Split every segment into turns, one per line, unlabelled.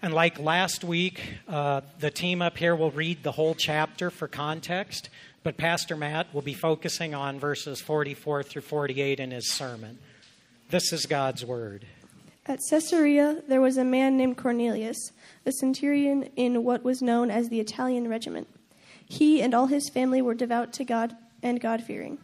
And like last week, uh, the team up here will read the whole chapter for context, but Pastor Matt will be focusing on verses 44 through 48 in his sermon. This is God's Word.
At Caesarea, there was a man named Cornelius, a centurion in what was known as the Italian regiment. He and all his family were devout to God and God fearing.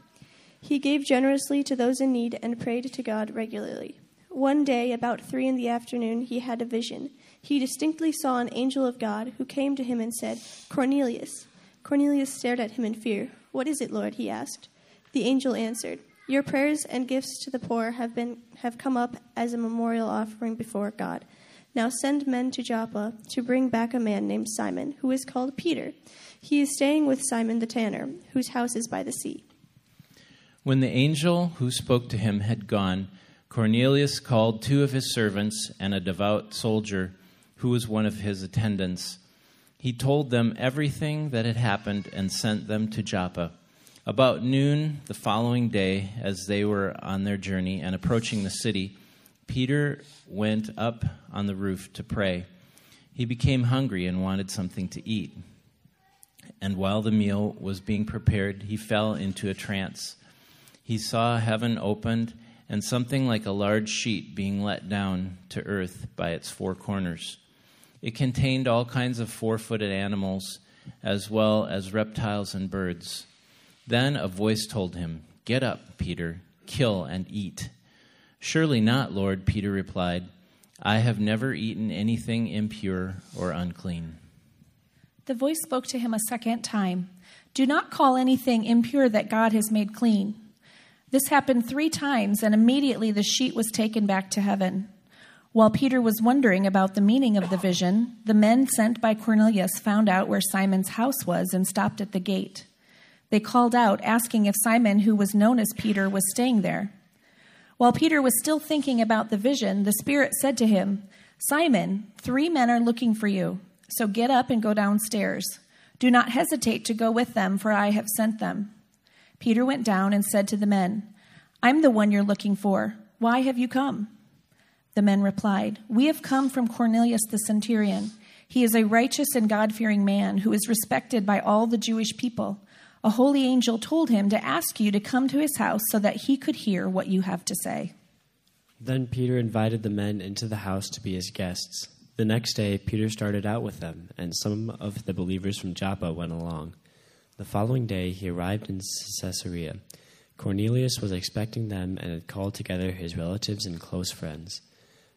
He gave generously to those in need and prayed to God regularly. One day, about three in the afternoon, he had a vision he distinctly saw an angel of God who came to him and said, Cornelius. Cornelius stared at him in fear. What is it, Lord? he asked. The angel answered, Your prayers and gifts to the poor have, been, have come up as a memorial offering before God. Now send men to Joppa to bring back a man named Simon, who is called Peter. He is staying with Simon the tanner, whose house is by the sea.
When the angel who spoke to him had gone, Cornelius called two of his servants and a devout soldier who was one of his attendants. He told them everything that had happened and sent them to Joppa. About noon the following day, as they were on their journey and approaching the city, Peter went up on the roof to pray. He became hungry and wanted something to eat. And while the meal was being prepared, he fell into a trance. He saw heaven opened and something like a large sheet being let down to earth by its four corners. It contained all kinds of four footed animals, as well as reptiles and birds. Then a voice told him, Get up, Peter, kill and eat. Surely not, Lord, Peter replied. I have never eaten anything impure or unclean.
The voice spoke to him a second time Do not call anything impure that God has made clean. This happened three times, and immediately the sheet was taken back to heaven. While Peter was wondering about the meaning of the vision, the men sent by Cornelius found out where Simon's house was and stopped at the gate. They called out, asking if Simon, who was known as Peter, was staying there. While Peter was still thinking about the vision, the Spirit said to him, Simon, three men are looking for you, so get up and go downstairs. Do not hesitate to go with them, for I have sent them. Peter went down and said to the men, I'm the one you're looking for. Why have you come? The men replied, We have come from Cornelius the centurion. He is a righteous and God fearing man who is respected by all the Jewish people. A holy angel told him to ask you to come to his house so that he could hear what you have to say.
Then Peter invited the men into the house to be his guests. The next day, Peter started out with them, and some of the believers from Joppa went along. The following day, he arrived in Caesarea. Cornelius was expecting them and had called together his relatives and close friends.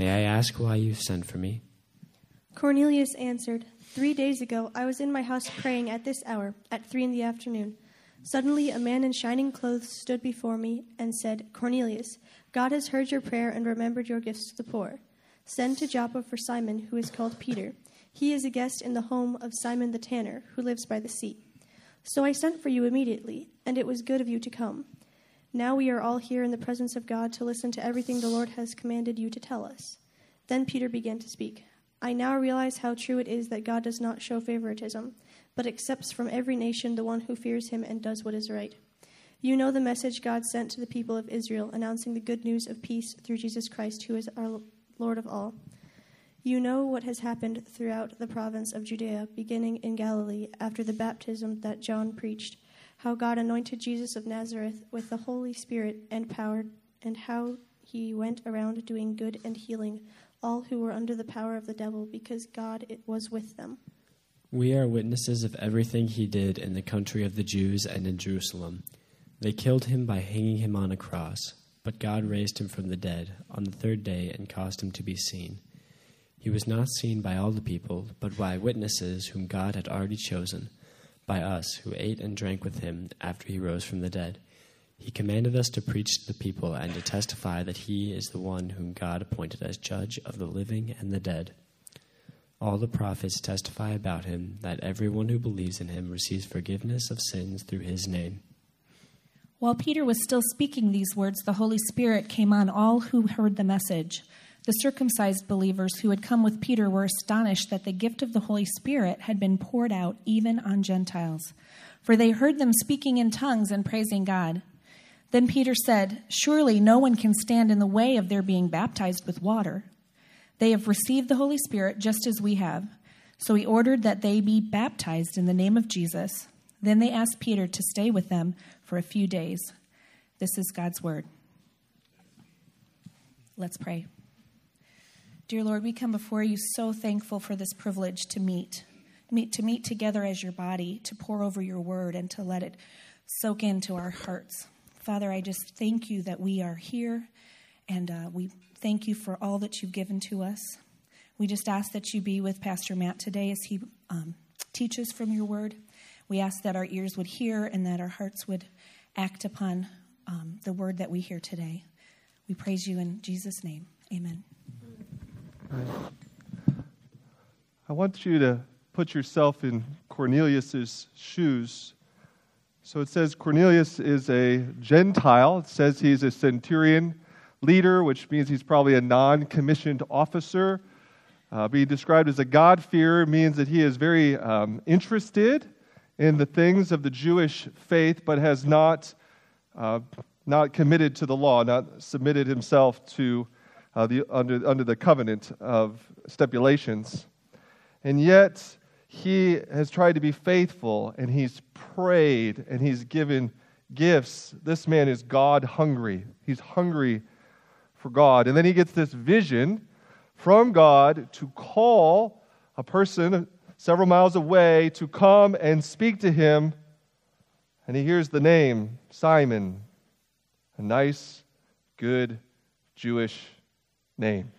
May I ask why you sent for me?
Cornelius answered, Three days ago I was in my house praying at this hour, at three in the afternoon. Suddenly a man in shining clothes stood before me and said, Cornelius, God has heard your prayer and remembered your gifts to the poor. Send to Joppa for Simon, who is called Peter. He is a guest in the home of Simon the tanner, who lives by the sea. So I sent for you immediately, and it was good of you to come. Now we are all here in the presence of God to listen to everything the Lord has commanded you to tell us. Then Peter began to speak. I now realize how true it is that God does not show favoritism, but accepts from every nation the one who fears him and does what is right. You know the message God sent to the people of Israel, announcing the good news of peace through Jesus Christ, who is our Lord of all. You know what has happened throughout the province of Judea, beginning in Galilee, after the baptism that John preached how God anointed Jesus of Nazareth with the Holy Spirit and power, and how he went around doing good and healing all who were under the power of the devil, because God it was with them.
We are witnesses of everything he did in the country of the Jews and in Jerusalem. They killed him by hanging him on a cross, but God raised him from the dead on the third day and caused him to be seen. He was not seen by all the people, but by witnesses whom God had already chosen by us who ate and drank with him after he rose from the dead. He commanded us to preach to the people and to testify that he is the one whom God appointed as judge of the living and the dead. All the prophets testify about him that everyone who believes in him receives forgiveness of sins through his name.
While Peter was still speaking these words, the Holy Spirit came on all who heard the message. The circumcised believers who had come with Peter were astonished that the gift of the Holy Spirit had been poured out even on Gentiles, for they heard them speaking in tongues and praising God. Then Peter said, Surely no one can stand in the way of their being baptized with water. They have received the Holy Spirit just as we have. So he ordered that they be baptized in the name of Jesus. Then they asked Peter to stay with them for a few days. This is God's word. Let's pray. Dear Lord, we come before you so thankful for this privilege to meet, meet to meet together as your body, to pour over your word and to let it soak into our hearts. Father, I just thank you that we are here and uh, we thank you for all that you've given to us. We just ask that you be with Pastor Matt today as he um, teaches from your word. We ask that our ears would hear and that our hearts would act upon um, the word that we hear today. We praise you in Jesus' name. Amen.
I want you to put yourself in Cornelius's shoes. So it says Cornelius is a Gentile. It says he's a centurion leader, which means he's probably a non commissioned officer. Uh, being described as a God-fearer means that he is very um, interested in the things of the Jewish faith, but has not, uh, not committed to the law, not submitted himself to uh, the, under, under the covenant of stipulations. And yet, he has tried to be faithful, and he's prayed, and he's given gifts. This man is God hungry. He's hungry for God. And then he gets this vision from God to call a person several miles away to come and speak to him. And he hears the name Simon, a nice, good Jewish name.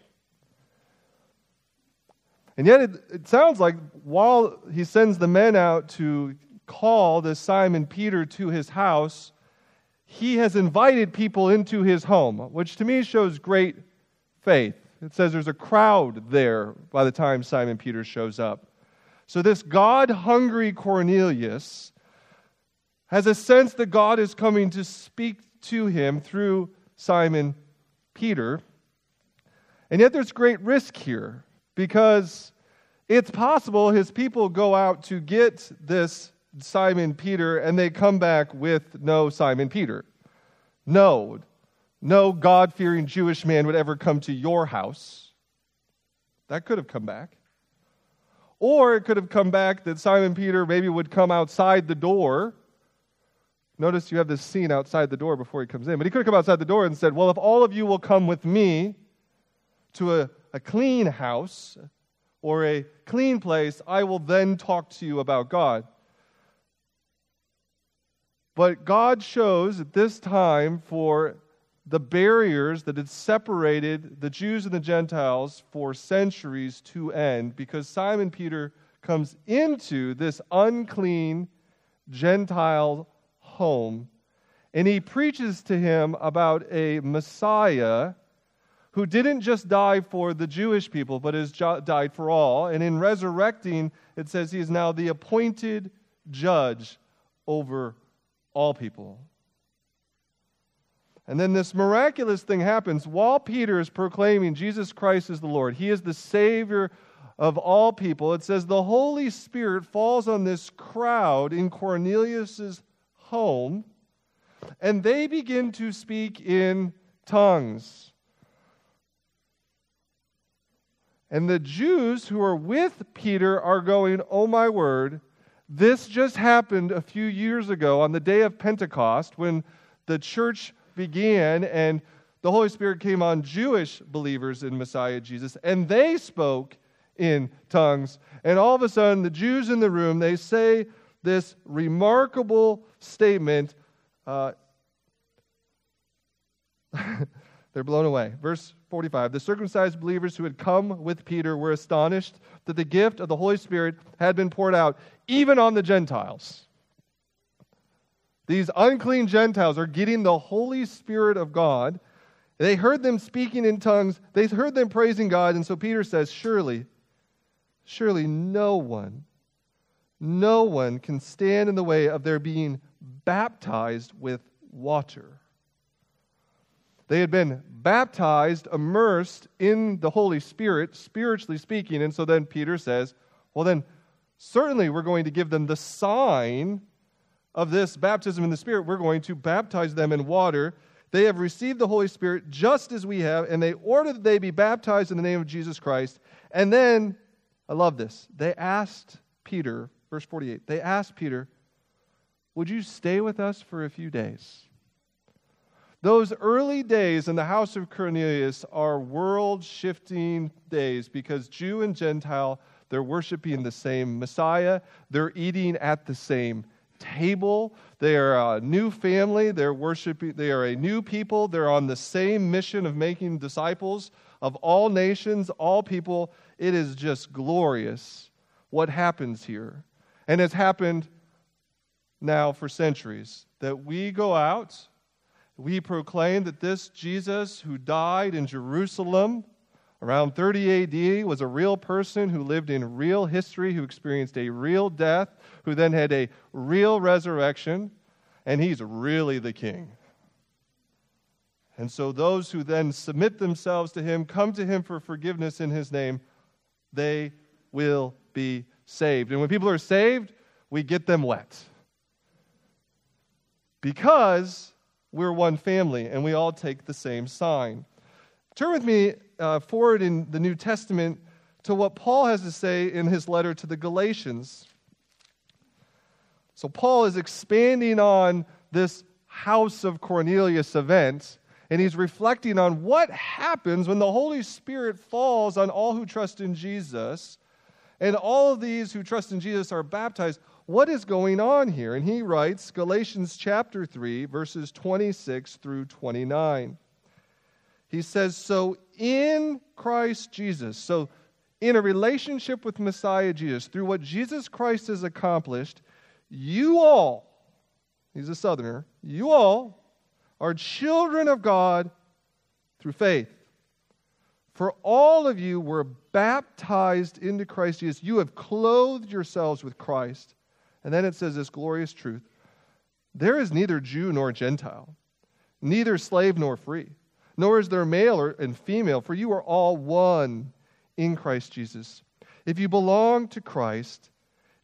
And yet, it, it, sounds like while he sends the men out to call this Simon Peter to his house, he has invited people into his home, which to me shows great faith. It says there's a crowd there by the time Simon Peter shows up. So, this God hungry Cornelius has a sense that God is coming to speak to him through Simon Peter. And yet, there's great risk here because it's possible his people go out to get this Simon Peter, and they come back with no Simon Peter. No, no God fearing Jewish man would ever come to your house. That could have come back. Or it could have come back that Simon Peter maybe would come outside the door. Notice you have this scene outside the door before he comes in. But he could have come outside the door and said, Well, if all of you will come with me to a, a clean house or a clean place, I will then talk to you about God. But God chose at this time for the barriers that had separated the Jews and the Gentiles for centuries to end because Simon Peter comes into this unclean Gentile home and he preaches to him about a Messiah who didn't just die for the Jewish people, but has died for all. And in resurrecting, it says he is now the appointed judge over all people. And then this miraculous thing happens while Peter is proclaiming Jesus Christ is the Lord. He is the Savior of all people. It says the Holy Spirit falls on this crowd in Cornelius's home, and they begin to speak in tongues. And the Jews who are with Peter are going, Oh my word, this just happened a few years ago on the day of Pentecost when the church began and the Holy Spirit came on Jewish believers in Messiah Jesus, and they spoke in tongues. And all of a sudden, the Jews in the room, they say this remarkable statement. Uh, they're blown away. Verse 45 The circumcised believers who had come with Peter were astonished that the gift of the Holy Spirit had been poured out even on the Gentiles. These unclean Gentiles are getting the Holy Spirit of God. They heard them speaking in tongues, they heard them praising God, and so Peter says, Surely Surely no one, no one can stand in the way of their being baptized with water. They had been baptized, immersed in the Holy Spirit, spiritually speaking. And so then Peter says, well, then certainly we're going to give them the sign of this baptism in the Spirit. We're going to baptize them in water. They have received the Holy Spirit just as we have, and they order that they be baptized in the name of Jesus Christ. And then, I love this, they asked Peter, verse 48, they asked Peter, Would you stay with us for a few days? Those early days in the house of Cornelius are world shifting days because Jew and Gentile, they're worshiping the same Messiah, they're eating at the same table. They are a new family. They're worshiping. They are a new people. They're on the same mission of making disciples of all nations, all people. It is just glorious what happens here. And it's happened now for centuries that we go out, we proclaim that this Jesus who died in Jerusalem around 30 AD was a real person who lived in real history, who experienced a real death, who then had a real resurrection, and he's really the king. And so those who then submit themselves to him, come to him for forgiveness in his name, they will be saved. And when people are saved, we get them wet. Because we're one family and we all take the same sign. Turn with me uh, forward in the New Testament to what Paul has to say in his letter to the Galatians. So, Paul is expanding on this house of Cornelius event, and he's reflecting on what happens when the Holy Spirit falls on all who trust in Jesus, and all of these who trust in Jesus are baptized. What is going on here? And he writes Galatians chapter 3, verses 26 through 29. He says, So in Christ Jesus, so in a relationship with Messiah Jesus, through what Jesus Christ has accomplished, you all, he's a southerner, you all are children of God through faith. For all of you were baptized into Christ Jesus. You have clothed yourselves with Christ. And then it says this glorious truth there is neither Jew nor Gentile, neither slave nor free nor is there male or, and female, for you are all one in Christ Jesus. If you belong to Christ,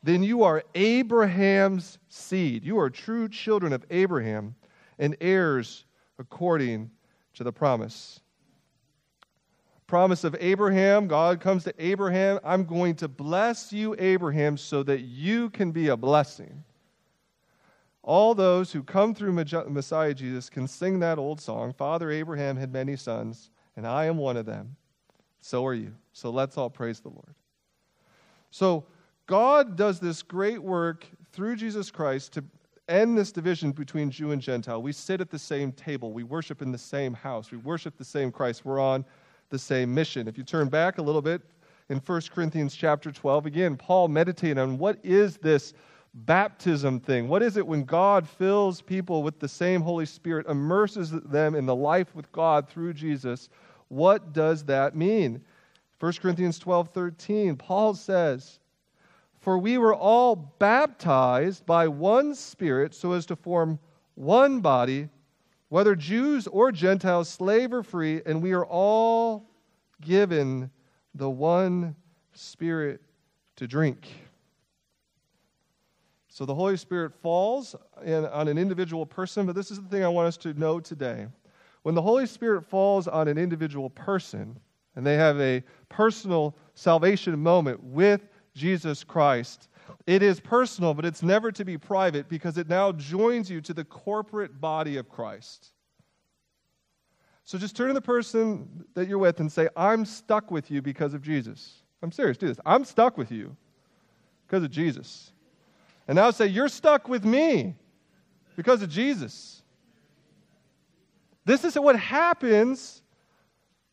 then you are Abraham's seed. You are true children of Abraham and heirs according to the promise. Promise of Abraham, God comes to Abraham, I'm going to bless you, Abraham, so that you can be a blessing. All those who come through Messiah Jesus can sing that old song Father Abraham had many sons, and I am one of them. So are you. So let's all praise the Lord. So, God does this great work through Jesus Christ to end this division between Jew and Gentile. We sit at the same table, we worship in the same house, we worship the same Christ, we're on the same mission. If you turn back a little bit in 1 Corinthians chapter 12, again, Paul meditated on what is this baptism thing. What is it when God fills people with the same Holy Spirit, immerses them in the life with God through Jesus? What does that mean? 1 Corinthians 12 13, Paul says, For we were all baptized by one Spirit so as to form one body, whether Jews or Gentiles, slave or free, and we are all given the one Spirit to drink. So the Holy Spirit falls in, on an individual person, but this is the thing I want us to know today. When the Holy Spirit falls on an individual person, and they have a personal salvation moment with Jesus Christ, it is personal, but it's never to be private because it now joins you to the corporate body of Christ. So just turn to the person that you're with and say, I'm stuck with you because of Jesus. I'm serious, do this. I'm stuck with you because of Jesus. And now say, You're stuck with me because of Jesus. This is what happens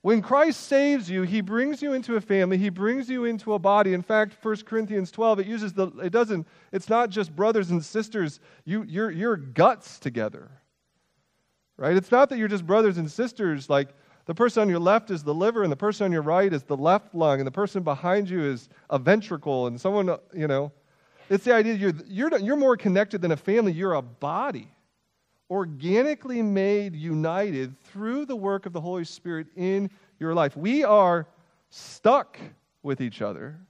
when Christ saves you. He brings you into a family, He brings you into a body. In fact, 1 Corinthians 12, it uses the, it doesn't, it's not just brothers and sisters, you, you're, you're guts together. Right? It's not that you're just brothers and sisters like The person on your left is the liver, and the person on your right is the left lung, and the person behind you is a ventricle, and someone, you know. It's the idea you're, you're, you're more connected than a family, you're a body, organically made, united through the work of the Holy Spirit in your life. We are stuck with each other.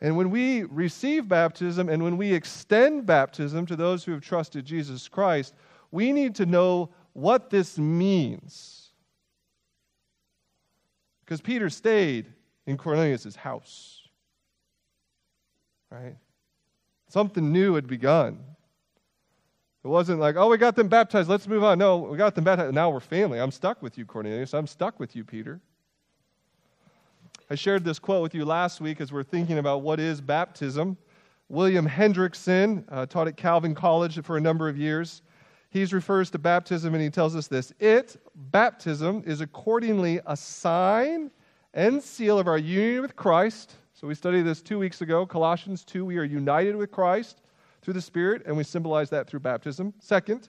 And when we receive baptism and when we extend baptism to those who have trusted Jesus Christ, we need to know what this means. Because Peter stayed in Cornelius' house. Right? Something new had begun. It wasn't like, oh, we got them baptized, let's move on. No, we got them baptized, now we're family. I'm stuck with you, Cornelius. I'm stuck with you, Peter. I shared this quote with you last week as we're thinking about what is baptism. William Hendriksen uh, taught at Calvin College for a number of years. He refers to baptism and he tells us this It, baptism, is accordingly a sign and seal of our union with Christ. So we studied this two weeks ago. Colossians 2, we are united with Christ through the Spirit, and we symbolize that through baptism. Second,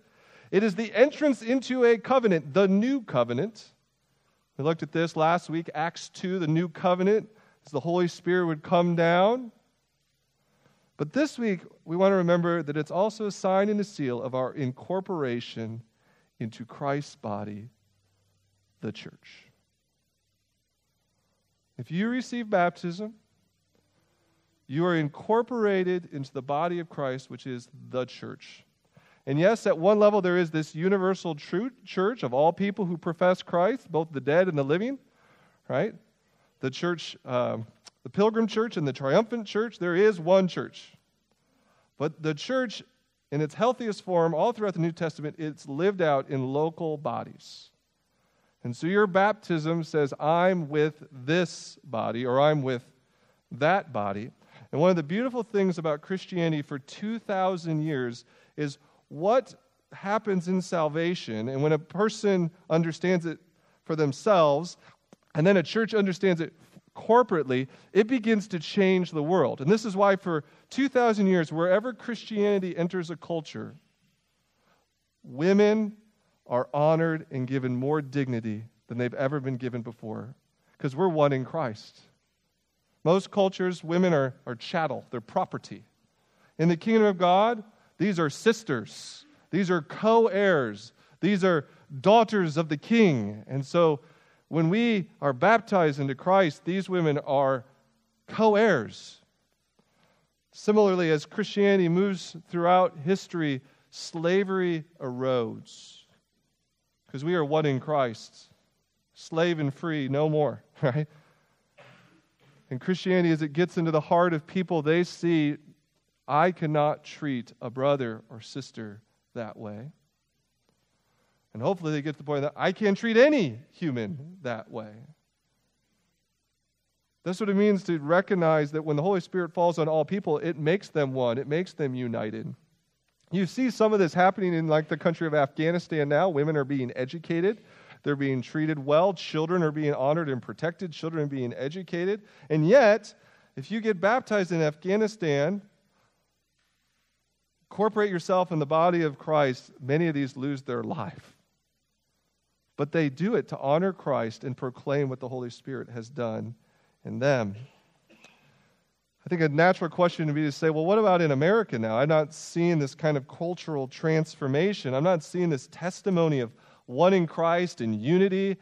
it is the entrance into a covenant, the new covenant. We looked at this last week, Acts 2, the new covenant, as the Holy Spirit would come down. But this week, we want to remember that it's also a sign and a seal of our incorporation into Christ's body, the church. If you receive baptism, you are incorporated into the body of Christ, which is the church. And yes, at one level, there is this universal true church of all people who profess Christ, both the dead and the living, right? The church, um, the pilgrim church and the triumphant church, there is one church. But the church, in its healthiest form, all throughout the New Testament, it's lived out in local bodies. And so your baptism says, I'm with this body, or I'm with that body. And one of the beautiful things about Christianity for 2,000 years is what happens in salvation, and when a person understands it for themselves, and then a church understands it corporately, it begins to change the world. And this is why, for 2,000 years, wherever Christianity enters a culture, women are honored and given more dignity than they've ever been given before because we're one in Christ. Most cultures, women are, are chattel, they're property. In the kingdom of God, these are sisters, these are co heirs, these are daughters of the king. And so when we are baptized into Christ, these women are co heirs. Similarly, as Christianity moves throughout history, slavery erodes because we are one in Christ. Slave and free, no more, right? And Christianity, as it gets into the heart of people, they see I cannot treat a brother or sister that way. And hopefully they get to the point that I can't treat any human that way. That's what it means to recognize that when the Holy Spirit falls on all people, it makes them one, it makes them united. You see some of this happening in like the country of Afghanistan now. Women are being educated. They're being treated well. Children are being honored and protected. Children are being educated. And yet, if you get baptized in Afghanistan, incorporate yourself in the body of Christ, many of these lose their life. But they do it to honor Christ and proclaim what the Holy Spirit has done in them. I think a natural question would be to say, well, what about in America now? I'm not seeing this kind of cultural transformation. I'm not seeing this testimony of one in Christ and unity.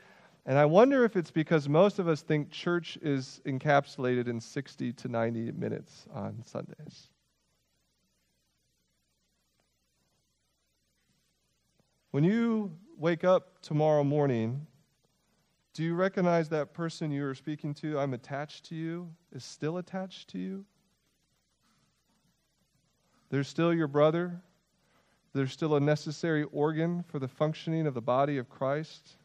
And I wonder if it's because most of us think church is encapsulated in 60 to 90 minutes on Sundays. When you wake up tomorrow morning, do you recognize that person you are speaking to, I'm attached to you, is still attached to you? They're still your brother. They're still a necessary organ for the functioning of the body of Christ.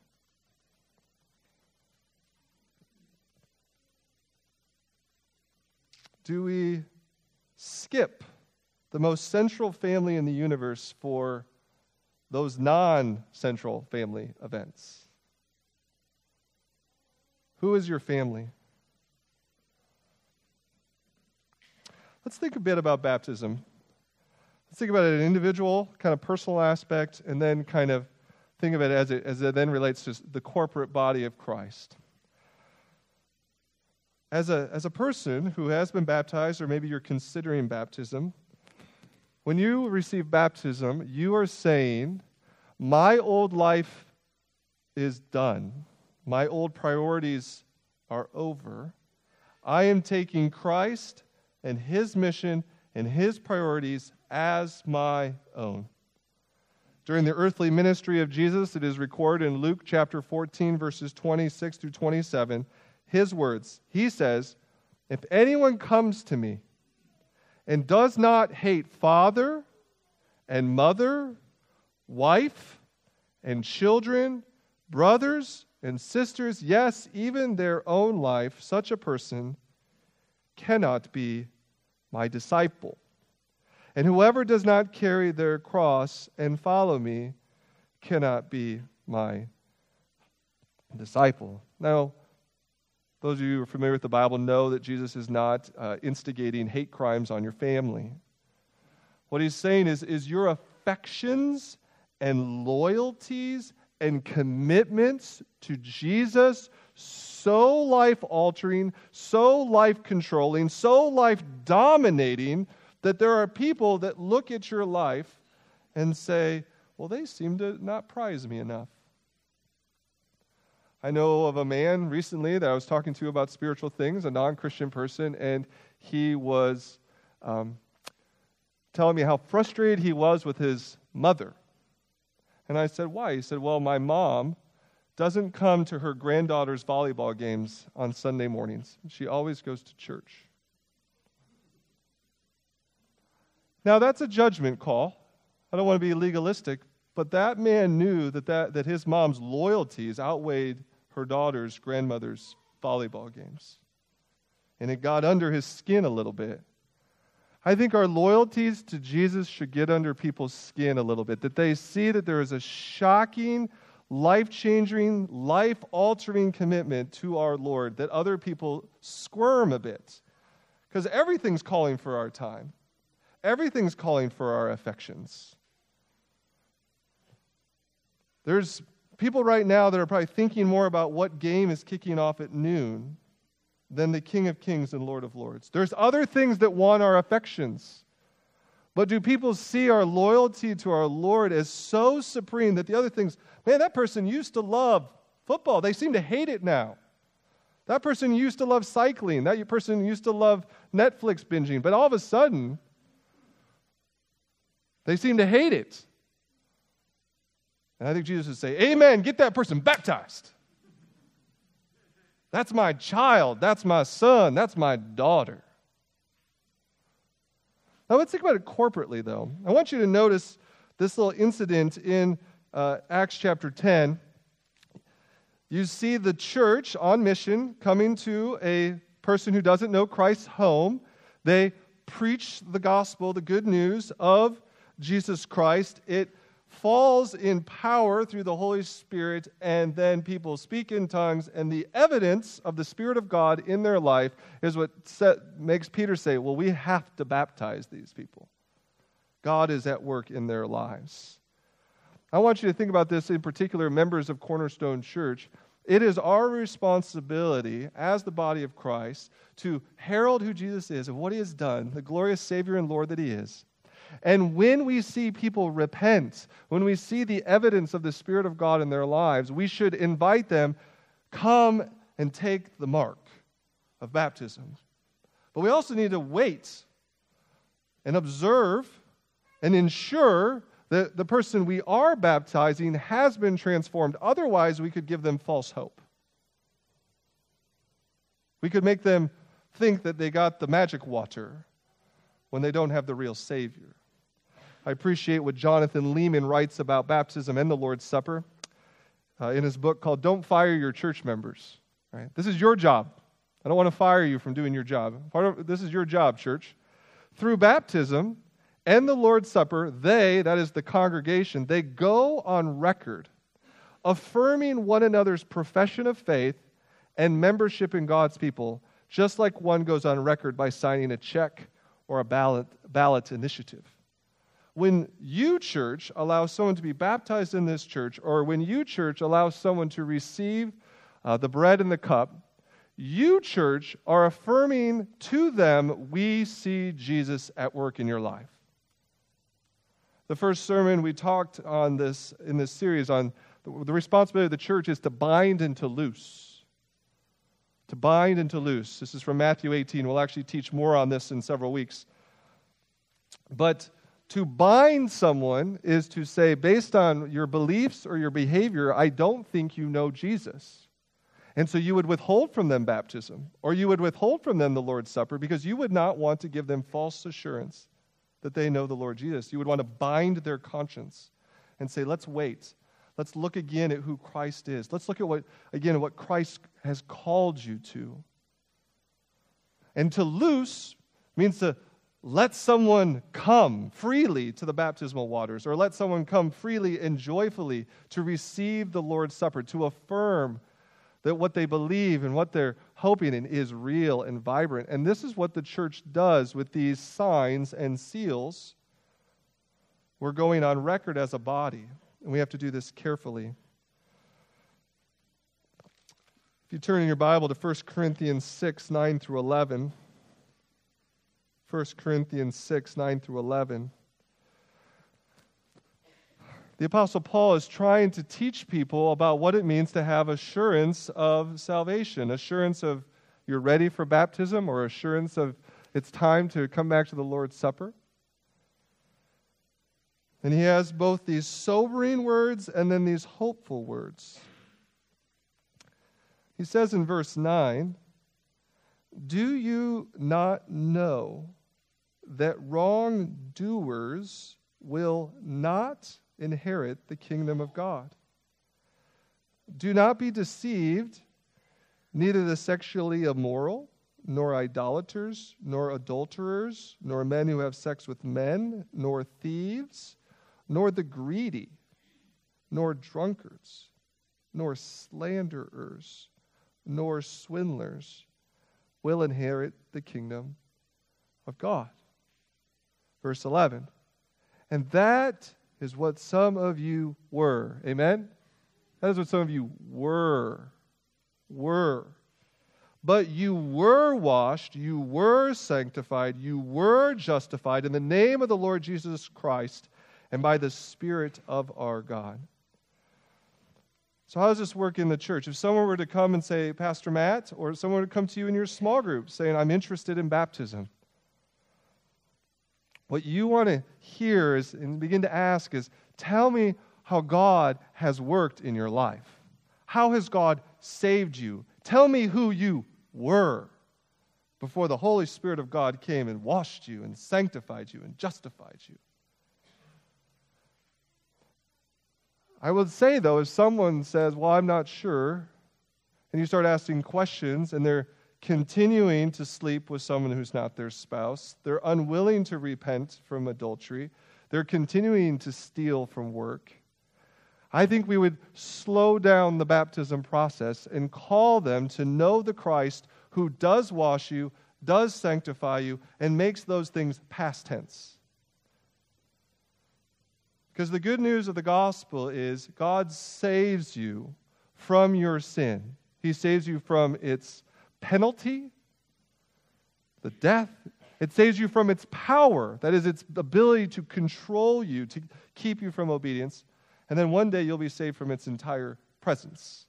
Do we skip the most central family in the universe for those non central family events. Who is your family? Let's think a bit about baptism. Let's think about it an individual, kind of personal aspect, and then kind of think of it as it, as it then relates to the corporate body of Christ. As a, as a person who has been baptized, or maybe you're considering baptism, when you receive baptism, you are saying, My old life is done. My old priorities are over. I am taking Christ and his mission and his priorities as my own. During the earthly ministry of Jesus, it is recorded in Luke chapter 14, verses 26 through 27, his words. He says, If anyone comes to me and does not hate father and mother, wife and children, brothers and sisters, yes, even their own life, such a person cannot be my disciple. And whoever does not carry their cross and follow me cannot be my disciple. Now, those of you who are familiar with the Bible know that Jesus is not uh, instigating hate crimes on your family. What he's saying is, is your affections and loyalties and commitments to Jesus so life altering, so life controlling, so life dominating that there are people that look at your life and say, well, they seem to not prize me enough. I know of a man recently that I was talking to about spiritual things, a non Christian person, and he was um, telling me how frustrated he was with his mother. And I said, Why? He said, Well, my mom doesn't come to her granddaughter's volleyball games on Sunday mornings. She always goes to church. Now, that's a judgment call. I don't want to be legalistic, but that man knew that, that, that his mom's loyalties outweighed her daughter's grandmother's volleyball games. And it got under his skin a little bit. I think our loyalties to Jesus should get under people's skin a little bit, that they see that there is a shocking, life changing, life altering commitment to our Lord, that other people squirm a bit. Because everything's calling for our time. Everything's calling for our affections. There's people right now that are probably thinking more about what game is kicking off at noon than the King of Kings and Lord of Lords. There's other things that want our affections. But do people see our loyalty to our Lord as so supreme that the other things, man, that person used to love football. They seem to hate it now. That person used to love cycling. That person used to love Netflix binging. But all of a sudden, they seem to hate it. And I think Jesus would say, Amen, get that person baptized. That's my child. That's my son. That's my daughter. Now let's think about it corporately, though. I want you to notice this little incident in uh, Acts chapter 10. You see the church on mission coming to a person who doesn't know Christ's home. They preach the gospel, the good news of Jesus Christ, it falls in power through the Holy Spirit, and then people speak in tongues, and the evidence of the Spirit of God in their life is what set, makes Peter say, Well, we have to baptize these people. God is at work in their lives. I want you to think about this in particular, members of Cornerstone Church. It is our responsibility as the body of Christ to herald who Jesus is and what he has done, the glorious Savior and Lord that he is and when we see people repent, when we see the evidence of the Spirit of God in their lives, we should invite them, come and take the mark of baptism. But we also need to wait and observe and ensure that the person we are baptizing has been transformed. Otherwise, we could give them false hope. We could make them think that they got the magic water when they don't have the real Savior. I appreciate what Jonathan Leeman writes about baptism and the Lord's Supper uh, in his book called Don't Fire Your Church Members. Right? This is your job. I don't want to fire you from doing your job. Of, this is your job, church. Through baptism and the Lord's Supper, they, that is the congregation, they go on record affirming one another's profession of faith and membership in God's people, just like one goes on record by signing a check or a ballot, ballot initiative. When you, church, allow someone to be baptized in this church, or when you, church, allow someone to receive uh, the bread and the cup, you, church, are affirming to them, we see Jesus at work in your life. The first sermon we talked on this in this series on the, the responsibility of the church is to bind and to loose. To bind and to loose. This is from Matthew 18. We'll actually teach more on this in several weeks. But to bind someone is to say, based on your beliefs or your behavior, I don't think you know Jesus. And so you would withhold from them baptism, or you would withhold from them the Lord's Supper because you would not want to give them false assurance that they know the Lord Jesus. You would want to bind their conscience and say, let's wait. Let's look again at who Christ is. Let's look at what, again, what Christ has called you to. And to loose means to let someone come freely to the baptismal waters, or let someone come freely and joyfully to receive the Lord's Supper, to affirm that what they believe and what they're hoping in is real and vibrant. And this is what the church does with these signs and seals. We're going on record as a body, and we have to do this carefully. If you turn in your Bible to 1 Corinthians 6 9 through 11. 1 Corinthians 6 9 through 11. The Apostle Paul is trying to teach people about what it means to have assurance of salvation, assurance of you're ready for baptism, or assurance of it's time to come back to the Lord's Supper. And he has both these sobering words and then these hopeful words. He says in verse 9, Do you not know that wrongdoers will not inherit the kingdom of God. Do not be deceived, neither the sexually immoral, nor idolaters, nor adulterers, nor men who have sex with men, nor thieves, nor the greedy, nor drunkards, nor slanderers, nor swindlers will inherit the kingdom of God. Verse 11. And that is what some of you were. Amen? That is what some of you were. Were. But you were washed, you were sanctified, you were justified in the name of the Lord Jesus Christ and by the Spirit of our God. So, how does this work in the church? If someone were to come and say, Pastor Matt, or someone would come to you in your small group saying, I'm interested in baptism, what you want to hear is, and begin to ask is, tell me how God has worked in your life. How has God saved you? Tell me who you were before the Holy Spirit of God came and washed you and sanctified you and justified you. I would say, though, if someone says, Well, I'm not sure, and you start asking questions and they're continuing to sleep with someone who's not their spouse. They're unwilling to repent from adultery. They're continuing to steal from work. I think we would slow down the baptism process and call them to know the Christ who does wash you, does sanctify you, and makes those things past tense. Because the good news of the gospel is God saves you from your sin. He saves you from its penalty, the death. It saves you from its power, that is, its ability to control you, to keep you from obedience. And then one day you'll be saved from its entire presence.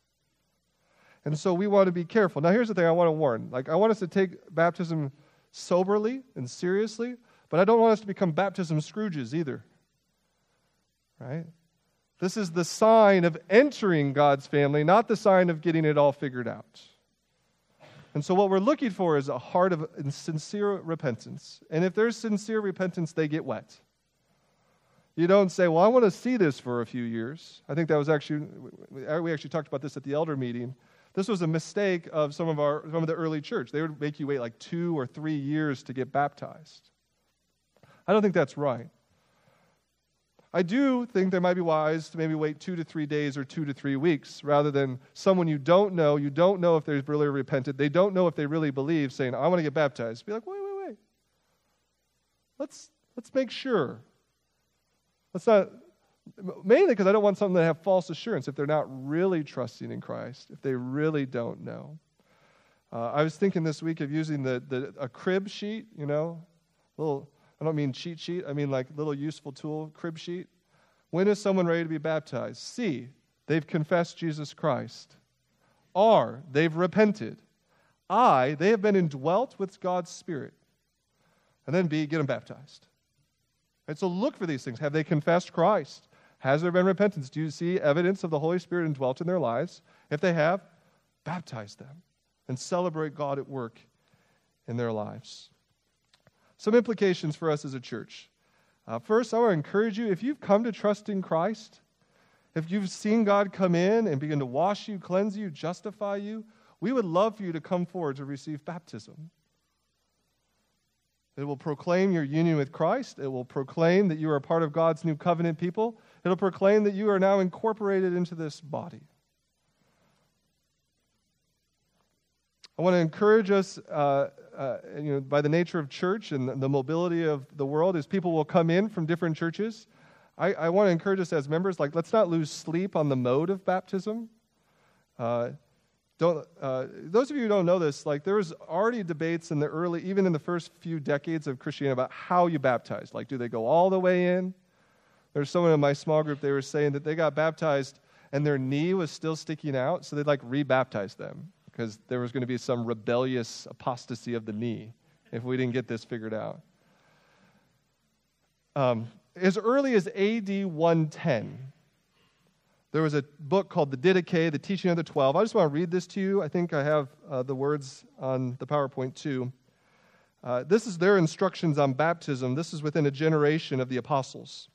And so we want to be careful. Now, here's the thing I want to warn. Like, I want us to take baptism soberly and seriously, but I don't want us to become baptism Scrooges either. Right? This is the sign of entering God's family, not the sign of getting it all figured out. And so, what we're looking for is a heart of sincere repentance. And if there's sincere repentance, they get wet. You don't say, Well, I want to see this for a few years. I think that was actually, we actually talked about this at the elder meeting. This was a mistake of some of, our, some of the early church. They would make you wait like two or three years to get baptized. I don't think that's right. I do think they might be wise to maybe wait two to three days or two to three weeks rather than someone you don't know, you don't know if they've really repented, they don't know if they really believe, saying, I want to get baptized. Be like, wait, wait, wait. Let's, let's make sure. Let's not, mainly because I don't want someone to have false assurance if they're not really trusting in Christ, if they really don't know. Uh, I was thinking this week of using the, the a crib sheet, you know, little. I don't mean cheat sheet. I mean like little useful tool crib sheet. When is someone ready to be baptized? C. They've confessed Jesus Christ. R. They've repented. I. They have been indwelt with God's Spirit. And then B. Get them baptized. Right, so look for these things. Have they confessed Christ? Has there been repentance? Do you see evidence of the Holy Spirit indwelt in their lives? If they have, baptize them and celebrate God at work in their lives. Some implications for us as a church. Uh, first, I want to encourage you if you've come to trust in Christ, if you've seen God come in and begin to wash you, cleanse you, justify you, we would love for you to come forward to receive baptism. It will proclaim your union with Christ. It will proclaim that you are a part of God's new covenant people. It'll proclaim that you are now incorporated into this body. I want to encourage us, uh, uh, you know, by the nature of church and the mobility of the world, as people will come in from different churches. I, I want to encourage us as members, like, let's not lose sleep on the mode of baptism. Uh, don't, uh, those of you who don't know this, like there was already debates in the early, even in the first few decades of Christianity about how you baptize. Like, do they go all the way in? There's someone in my small group, they were saying that they got baptized and their knee was still sticking out, so they'd like rebaptize them because there was going to be some rebellious apostasy of the knee if we didn't get this figured out. Um, as early as AD 110, there was a book called the Didache, the Teaching of the Twelve. I just want to read this to you. I think I have uh, the words on the PowerPoint too. Uh, this is their instructions on baptism. This is within a generation of the apostles.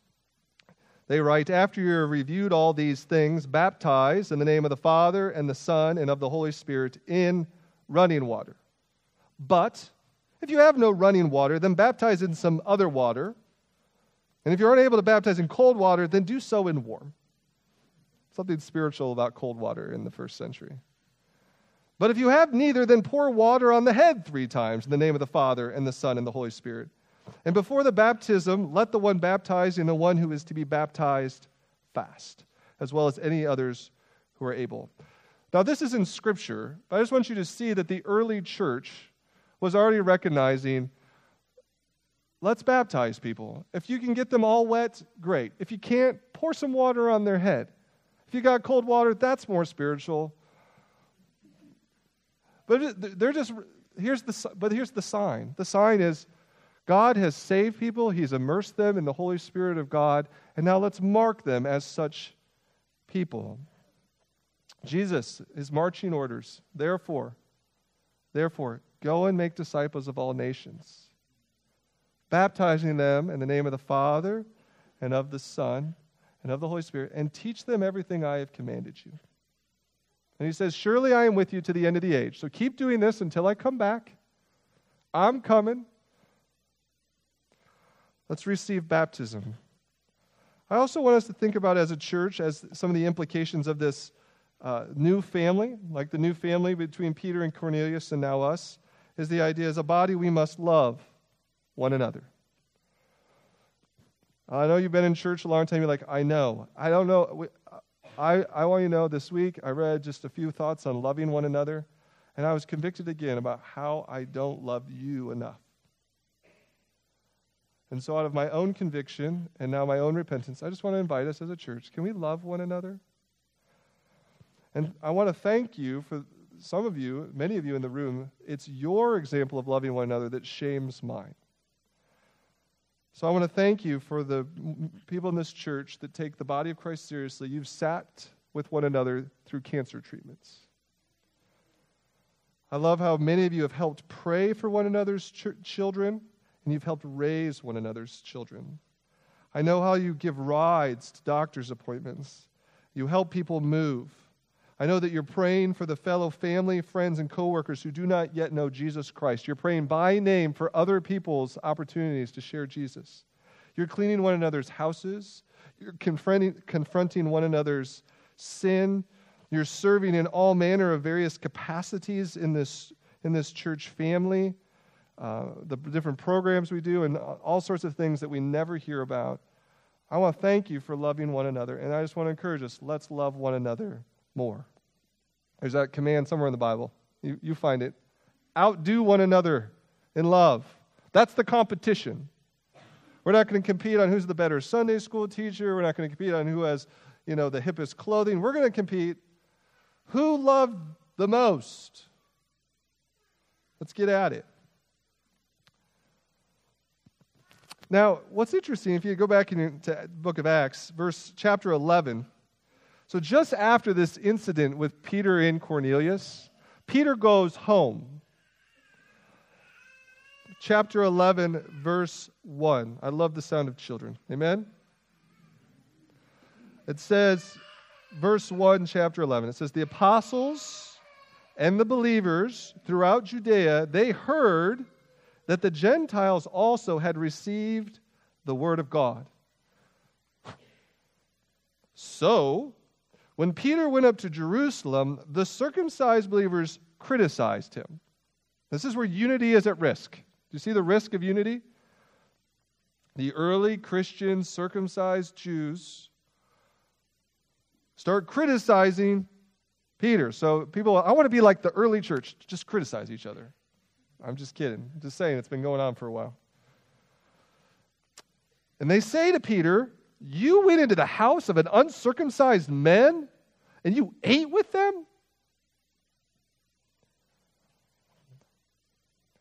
They write, After you have reviewed all these things, baptize in the name of the Father and the Son and of the Holy Spirit in running water. But if you have no running water, then baptize in some other water. And if you're unable to baptize in cold water, then do so in warm something spiritual about cold water in the first century. But if you have neither, then pour water on the head three times in the name of the Father and the Son and the Holy Spirit. And before the baptism, let the one baptized and the one who is to be baptized fast, as well as any others who are able. Now, this is in Scripture, but I just want you to see that the early church was already recognizing let's baptize people. If you can get them all wet, great. If you can't, pour some water on their head. If you got cold water, that's more spiritual. But they're just here's the but here's the sign. The sign is God has saved people, he's immersed them in the Holy Spirit of God, and now let's mark them as such people. Jesus is marching orders. Therefore, therefore, go and make disciples of all nations, baptizing them in the name of the Father and of the Son and of the Holy Spirit, and teach them everything I have commanded you. And he says, Surely I am with you to the end of the age. So keep doing this until I come back. I'm coming. Let's receive baptism. I also want us to think about as a church, as some of the implications of this uh, new family, like the new family between Peter and Cornelius and now us, is the idea as a body we must love one another. I know you've been in church a long time. You're like, I know. I don't know. I, I want you to know this week I read just a few thoughts on loving one another, and I was convicted again about how I don't love you enough. And so, out of my own conviction and now my own repentance, I just want to invite us as a church can we love one another? And I want to thank you for some of you, many of you in the room, it's your example of loving one another that shames mine. So I want to thank you for the people in this church that take the body of Christ seriously. You've sat with one another through cancer treatments. I love how many of you have helped pray for one another's ch- children, and you've helped raise one another's children. I know how you give rides to doctor's appointments. You help people move. I know that you're praying for the fellow family, friends, and coworkers who do not yet know Jesus Christ. You're praying by name for other people's opportunities to share Jesus. You're cleaning one another's houses. You're confronting, confronting one another's sin. You're serving in all manner of various capacities in this, in this church family, uh, the different programs we do, and all sorts of things that we never hear about I want to thank you for loving one another. And I just want to encourage us let's love one another more. There's that command somewhere in the Bible. You, you find it. Outdo one another in love. That's the competition. We're not going to compete on who's the better Sunday school teacher. We're not going to compete on who has, you know, the hippest clothing. We're going to compete who loved the most. Let's get at it. Now, what's interesting, if you go back into the book of Acts, verse chapter 11, so just after this incident with Peter and Cornelius, Peter goes home. Chapter 11, verse 1. I love the sound of children. Amen? It says, verse 1, chapter 11, it says, The apostles and the believers throughout Judea, they heard that the Gentiles also had received the word of God. So, when Peter went up to Jerusalem, the circumcised believers criticized him. This is where unity is at risk. Do you see the risk of unity? The early Christian circumcised Jews start criticizing Peter. So people, I want to be like the early church, just criticize each other. I'm just kidding. I'm just saying it's been going on for a while. And they say to Peter, You went into the house of an uncircumcised man and you ate with them?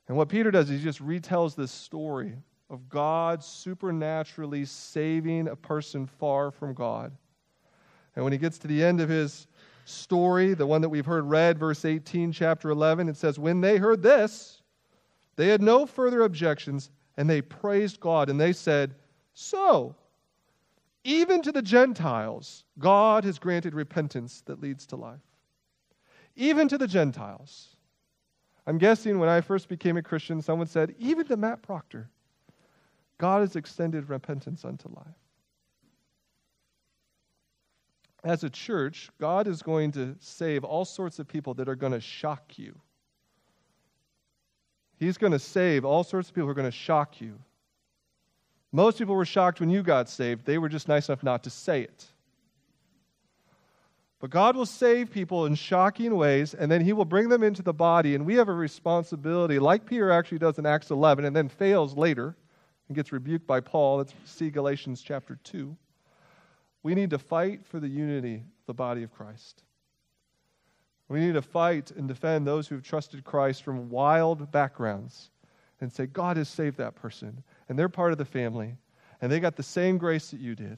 And what Peter does is he just retells this story of God supernaturally saving a person far from God. And when he gets to the end of his story, the one that we've heard read, verse 18, chapter 11, it says, When they heard this, they had no further objections, and they praised God, and they said, So, even to the Gentiles, God has granted repentance that leads to life. Even to the Gentiles. I'm guessing when I first became a Christian, someone said, Even to Matt Proctor, God has extended repentance unto life. As a church, God is going to save all sorts of people that are going to shock you. He's going to save all sorts of people who are going to shock you. Most people were shocked when you got saved. They were just nice enough not to say it. But God will save people in shocking ways, and then He will bring them into the body. And we have a responsibility, like Peter actually does in Acts 11, and then fails later and gets rebuked by Paul. Let's see Galatians chapter 2. We need to fight for the unity of the body of Christ. We need to fight and defend those who have trusted Christ from wild backgrounds and say, God has saved that person, and they're part of the family, and they got the same grace that you did.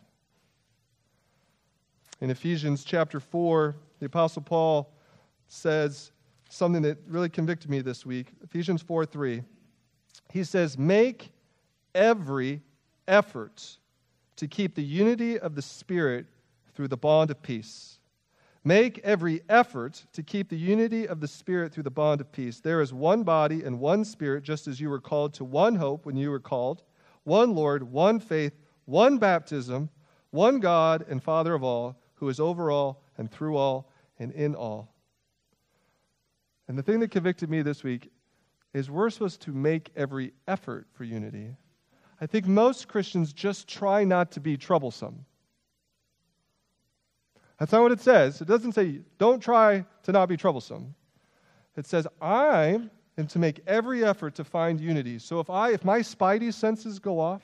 In Ephesians chapter 4, the Apostle Paul says something that really convicted me this week. Ephesians 4 3. He says, Make every effort to keep the unity of the Spirit through the bond of peace. Make every effort to keep the unity of the Spirit through the bond of peace. There is one body and one Spirit, just as you were called to one hope when you were called, one Lord, one faith, one baptism, one God and Father of all, who is over all and through all and in all. And the thing that convicted me this week is we're supposed to make every effort for unity. I think most Christians just try not to be troublesome. That's not what it says. It doesn't say, don't try to not be troublesome. It says, I am to make every effort to find unity. So if I if my spidey senses go off,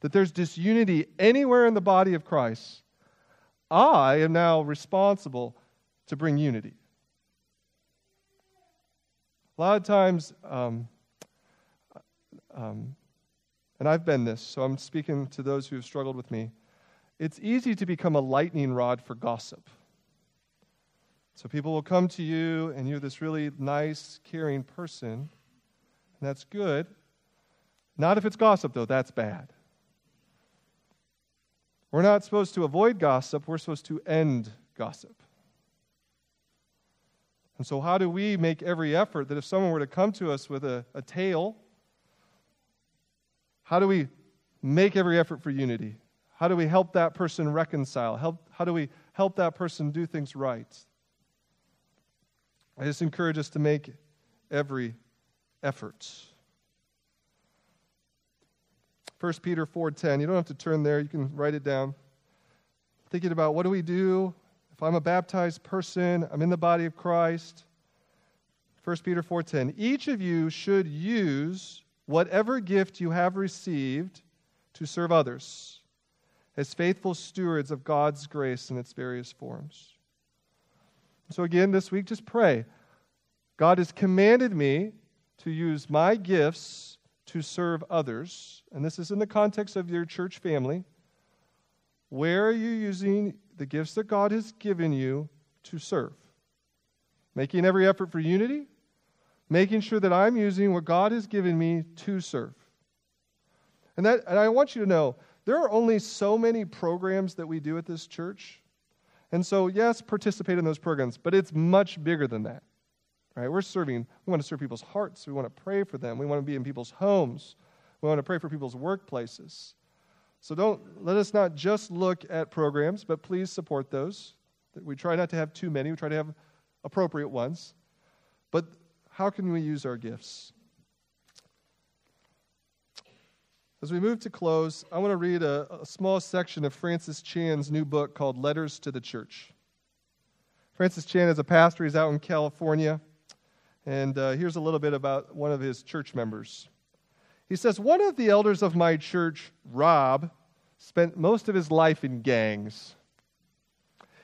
that there's disunity anywhere in the body of Christ, I am now responsible to bring unity. A lot of times, um, um, and I've been this, so I'm speaking to those who have struggled with me it's easy to become a lightning rod for gossip. So people will come to you, and you're this really nice, caring person, and that's good. Not if it's gossip, though, that's bad. We're not supposed to avoid gossip, we're supposed to end gossip. And so, how do we make every effort that if someone were to come to us with a, a tale, how do we make every effort for unity? How do we help that person reconcile? Help, how do we help that person do things right? I just encourage us to make every effort. 1 Peter 4:10. You don't have to turn there, you can write it down. Thinking about what do we do if I'm a baptized person, I'm in the body of Christ. 1 Peter 4:10. Each of you should use whatever gift you have received to serve others as faithful stewards of God's grace in its various forms. So again this week just pray. God has commanded me to use my gifts to serve others, and this is in the context of your church family. Where are you using the gifts that God has given you to serve? Making every effort for unity, making sure that I'm using what God has given me to serve. And that and I want you to know there are only so many programs that we do at this church. And so yes, participate in those programs, but it's much bigger than that. Right? We're serving, we want to serve people's hearts. We want to pray for them. We want to be in people's homes. We want to pray for people's workplaces. So don't let us not just look at programs, but please support those. We try not to have too many. We try to have appropriate ones. But how can we use our gifts? As we move to close, I want to read a, a, small section of Francis Chan's new book called Letters to the Church. Francis Chan is a pastor, he's out in California. And uh, here's a little bit about one of his church members. He says, One of the elders of my church, Rob, spent most of his life in gangs.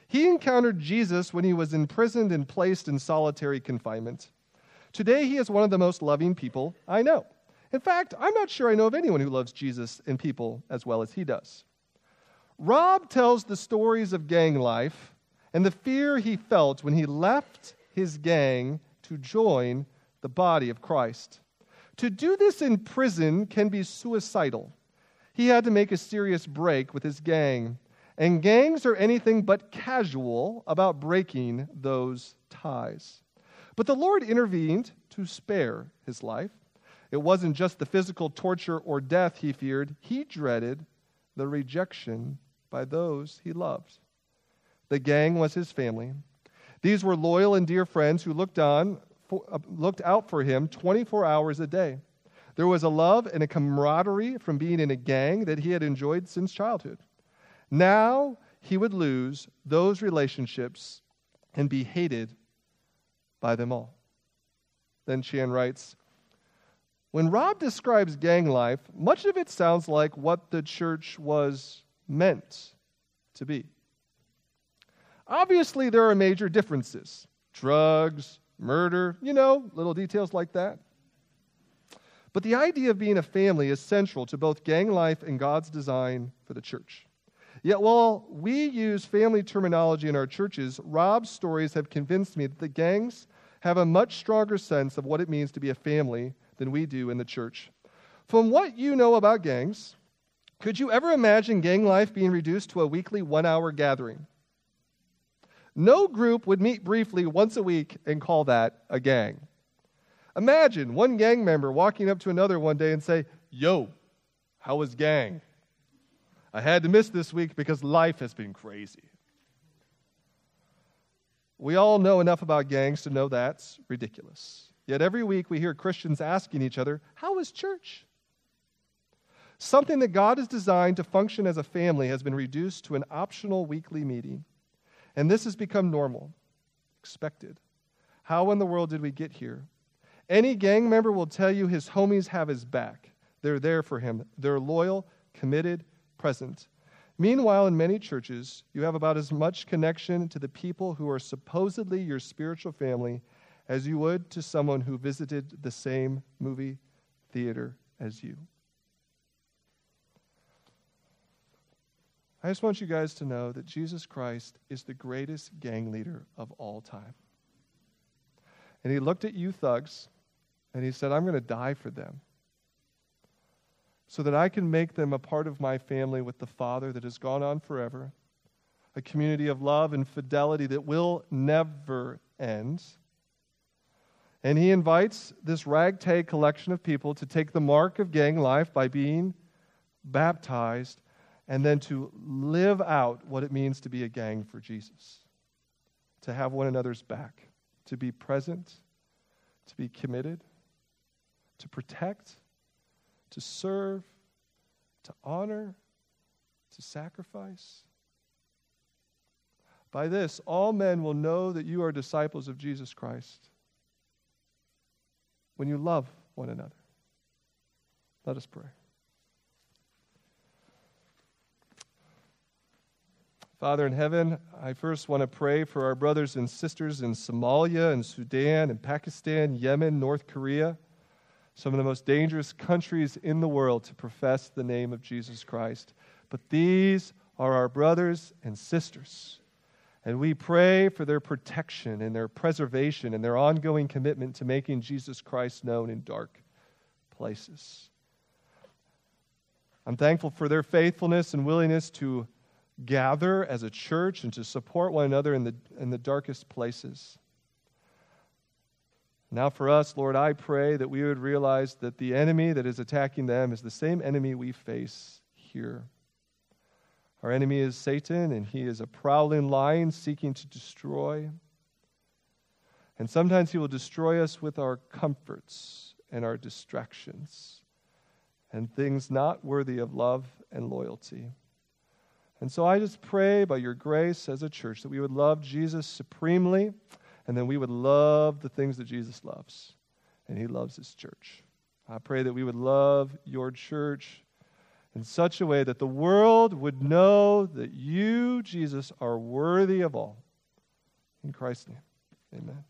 He encountered Jesus when he was imprisoned and placed in solitary confinement. Today, he is one of the most loving people I know. In fact, I'm not sure I know of anyone who loves Jesus and people as well as he does. Rob tells the stories of gang life and the fear he felt when he left his gang to join the body of Christ. To do this in prison can be suicidal. He had to make a serious break with his gang, and gangs are anything but casual about breaking those ties. But the Lord intervened to spare his life. It wasn't just the physical torture or death he feared, he dreaded the rejection by those he loved. The gang was his family. These were loyal and dear friends who looked on, for, uh, looked out for him 24 hours a day. There was a love and a camaraderie from being in a gang that he had enjoyed since childhood. Now he would lose those relationships and be hated by them all. Then Chan writes When Rob describes gang life, much of it sounds like what the church was meant to be. Obviously, there are major differences drugs, murder, you know, little details like that. But the idea of being a family is central to both gang life and God's design for the church. Yet, while we use family terminology in our churches, Rob's stories have convinced me that the gangs have a much stronger sense of what it means to be a family than we do in the church. From what you know about gangs, could you ever imagine gang life being reduced to a weekly one hour gathering? No group would meet briefly once a week and call that a gang. Imagine one gang member walking up to another one day and say, Yo, how was gang? I had to miss this week because life has been crazy. We all know enough about gangs to know that's ridiculous. Yet every week we hear Christians asking each other, How is church? Something that God has designed to function as a family has been reduced to an optional weekly meeting. And this has become normal, expected. How in the world did we get here? Any gang member will tell you his homies have his back. They're there for him. They're loyal, committed, present. Meanwhile, in many churches, you have about as much connection to the people who are supposedly your spiritual family as you would to someone who visited the same movie theater as you. I just want you guys to know that Jesus Christ is the greatest gang leader of all time. And he looked at you thugs and he said, I'm going to die for them so that I can make them a part of my family with the Father that has gone on forever, a community of love and fidelity that will never end. And he invites this ragtag collection of people to take the mark of gang life by being baptized and then to live out what it means to be a gang for Jesus, to have one another's back, to be present, to be committed, to protect, to serve, to honor, to sacrifice. By this, all men will know that you are disciples of Jesus Christ when you love one another. Let us pray. Father in heaven, I first want to pray for our brothers and sisters in Somalia and Sudan and Pakistan, Yemen, North Korea, some of the most dangerous countries in the world to profess the name of Jesus Christ. But these are our brothers and sisters. And we pray for their protection and their preservation and their ongoing commitment to making Jesus Christ known in dark places. I'm thankful for their faithfulness and willingness to gather as a church and to support one another in the, in the darkest places. Now, for us, Lord, I pray that we would realize that the enemy that is attacking them is the same enemy we face here. Our enemy is Satan, and he is a prowling lion seeking to destroy. And sometimes he will destroy us with our comforts and our distractions and things not worthy of love and loyalty. And so I just pray by your grace as a church that we would love Jesus supremely and then we would love the things that Jesus loves. And he loves his church. I pray that we would love your church in such a way that the world would know that you, Jesus, are worthy of all. In Christ's name, amen.